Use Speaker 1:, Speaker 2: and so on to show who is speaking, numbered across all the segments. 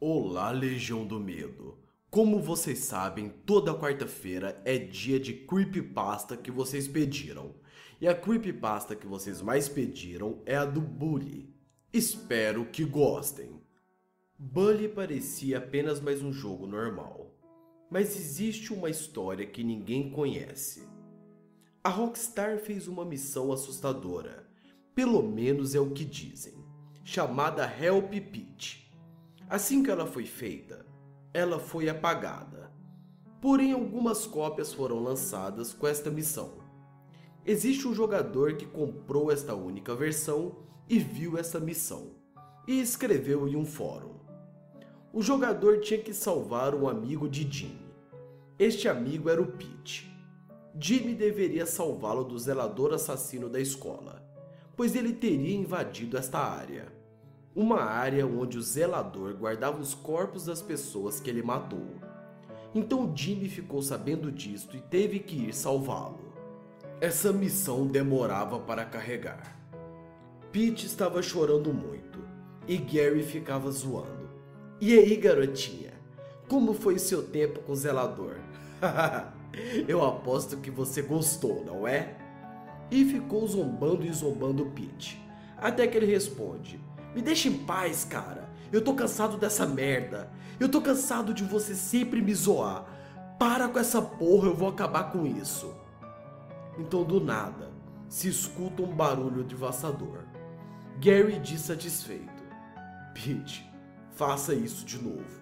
Speaker 1: Olá, Legião do Medo! Como vocês sabem, toda quarta-feira é dia de creepypasta que vocês pediram. E a creepypasta que vocês mais pediram é a do Bully. Espero que gostem. Bully parecia apenas mais um jogo normal. Mas existe uma história que ninguém conhece. A Rockstar fez uma missão assustadora, pelo menos é o que dizem, chamada Help Pit Assim que ela foi feita, ela foi apagada. Porém, algumas cópias foram lançadas com esta missão. Existe um jogador que comprou esta única versão e viu essa missão, e escreveu em um fórum. O jogador tinha que salvar um amigo de Jimmy. Este amigo era o Pete. Jimmy deveria salvá-lo do zelador assassino da escola, pois ele teria invadido esta área uma área onde o zelador guardava os corpos das pessoas que ele matou. Então Jimmy ficou sabendo disto e teve que ir salvá-lo. Essa missão demorava para carregar. Pete estava chorando muito e Gary ficava zoando. E aí, garotinha? Como foi o seu tempo com o zelador? Eu aposto que você gostou, não é? E ficou zombando e zombando Pete. Até que ele responde: me deixa em paz, cara. Eu tô cansado dessa merda. Eu tô cansado de você sempre me zoar. Para com essa porra, eu vou acabar com isso. Então, do nada, se escuta um barulho devastador. Gary diz satisfeito: Pete, faça isso de novo.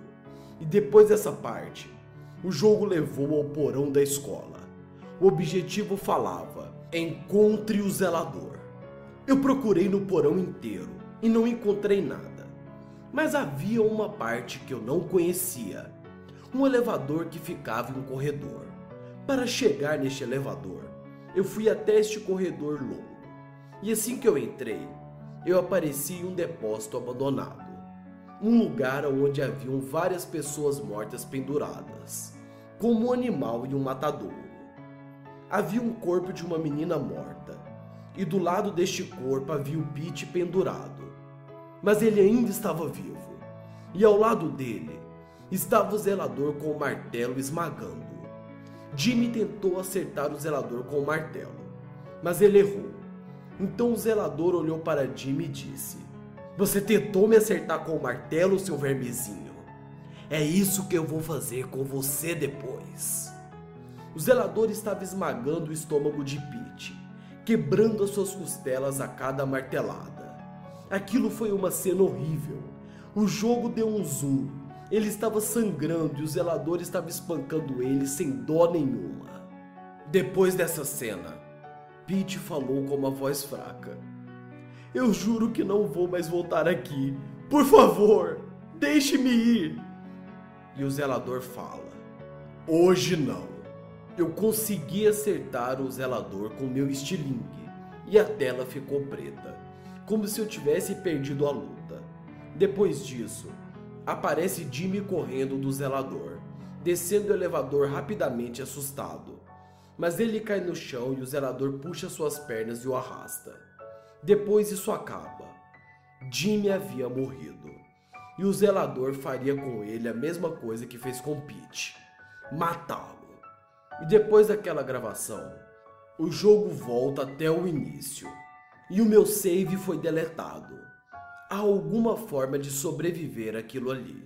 Speaker 1: E depois dessa parte, o jogo levou ao porão da escola. O objetivo falava: encontre o zelador. Eu procurei no porão inteiro e não encontrei nada. Mas havia uma parte que eu não conhecia: um elevador que ficava em um corredor. Para chegar neste elevador, eu fui até este corredor longo. E assim que eu entrei, eu apareci em um depósito abandonado. Um lugar onde haviam várias pessoas mortas penduradas, como um animal e um matadouro. Havia um corpo de uma menina morta, e do lado deste corpo havia o Pete pendurado mas ele ainda estava vivo. E ao lado dele estava o zelador com o martelo esmagando. Jimmy tentou acertar o zelador com o martelo, mas ele errou. Então o zelador olhou para Jimmy e disse: Você tentou me acertar com o martelo, seu vermezinho? É isso que eu vou fazer com você depois. O zelador estava esmagando o estômago de Pete, quebrando as suas costelas a cada martelada. Aquilo foi uma cena horrível. O jogo deu um zoom. Ele estava sangrando e o zelador estava espancando ele sem dó nenhuma. Depois dessa cena, Pete falou com uma voz fraca: Eu juro que não vou mais voltar aqui. Por favor, deixe-me ir. E o zelador fala: Hoje não. Eu consegui acertar o zelador com meu estilingue e a tela ficou preta como se eu tivesse perdido a luta. Depois disso, aparece Jimmy correndo do zelador, descendo o elevador rapidamente assustado. Mas ele cai no chão e o zelador puxa suas pernas e o arrasta. Depois isso acaba. Jimmy havia morrido. E o zelador faria com ele a mesma coisa que fez com Pete: matá-lo. E depois daquela gravação, o jogo volta até o início e o meu save foi deletado. Há alguma forma de sobreviver aquilo ali.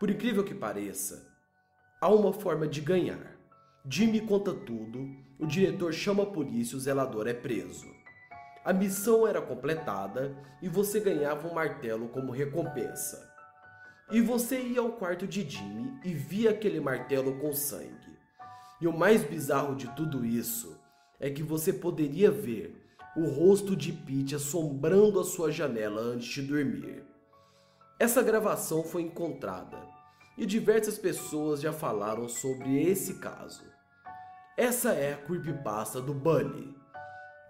Speaker 1: Por incrível que pareça, há uma forma de ganhar. Jimmy conta tudo, o diretor chama a polícia e o zelador é preso. A missão era completada e você ganhava um martelo como recompensa. E você ia ao quarto de Jimmy e via aquele martelo com sangue. E o mais bizarro de tudo isso é que você poderia ver o rosto de Pete assombrando a sua janela antes de dormir. Essa gravação foi encontrada e diversas pessoas já falaram sobre esse caso. Essa é a creepypasta do Bunny.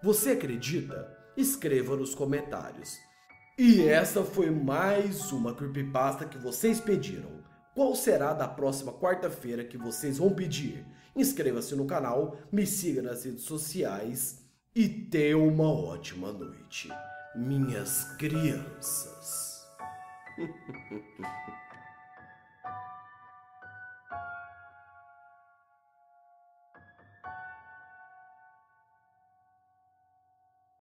Speaker 1: Você acredita? Escreva nos comentários. E essa foi mais uma creepypasta que vocês pediram. Qual será da próxima quarta-feira que vocês vão pedir? Inscreva-se no canal, me siga nas redes sociais e tenha uma ótima noite, minhas crianças.